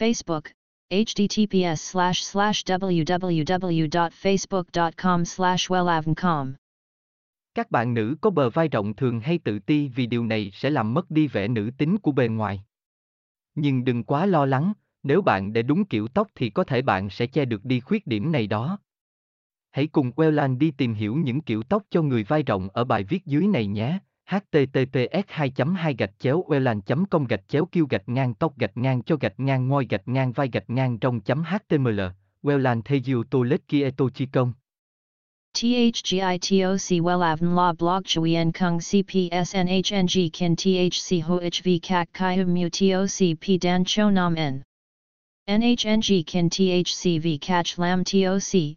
Facebook, https slash slash www.facebook.com slash wellavncom. Các bạn nữ có bờ vai rộng thường hay tự ti vì điều này sẽ làm mất đi vẻ nữ tính của bề ngoài. Nhưng đừng quá lo lắng, nếu bạn để đúng kiểu tóc thì có thể bạn sẽ che được đi khuyết điểm này đó. Hãy cùng Wellan đi tìm hiểu những kiểu tóc cho người vai rộng ở bài viết dưới này nhé https 2 2 gạch chéo welan com gạch chéo kêu gạch ngang tóc gạch ngang cho gạch ngang ngoi gạch ngang vai gạch ngang trong chấm html welan thejiu to kia kieto chi công. THGITOC WELAVN La Blog Chuyen Kung CPSNHNG Kin THC HOHV Kak Kai Mu TOC P Dan Cho Nam N NHNG Kin THCV cach Lam TOC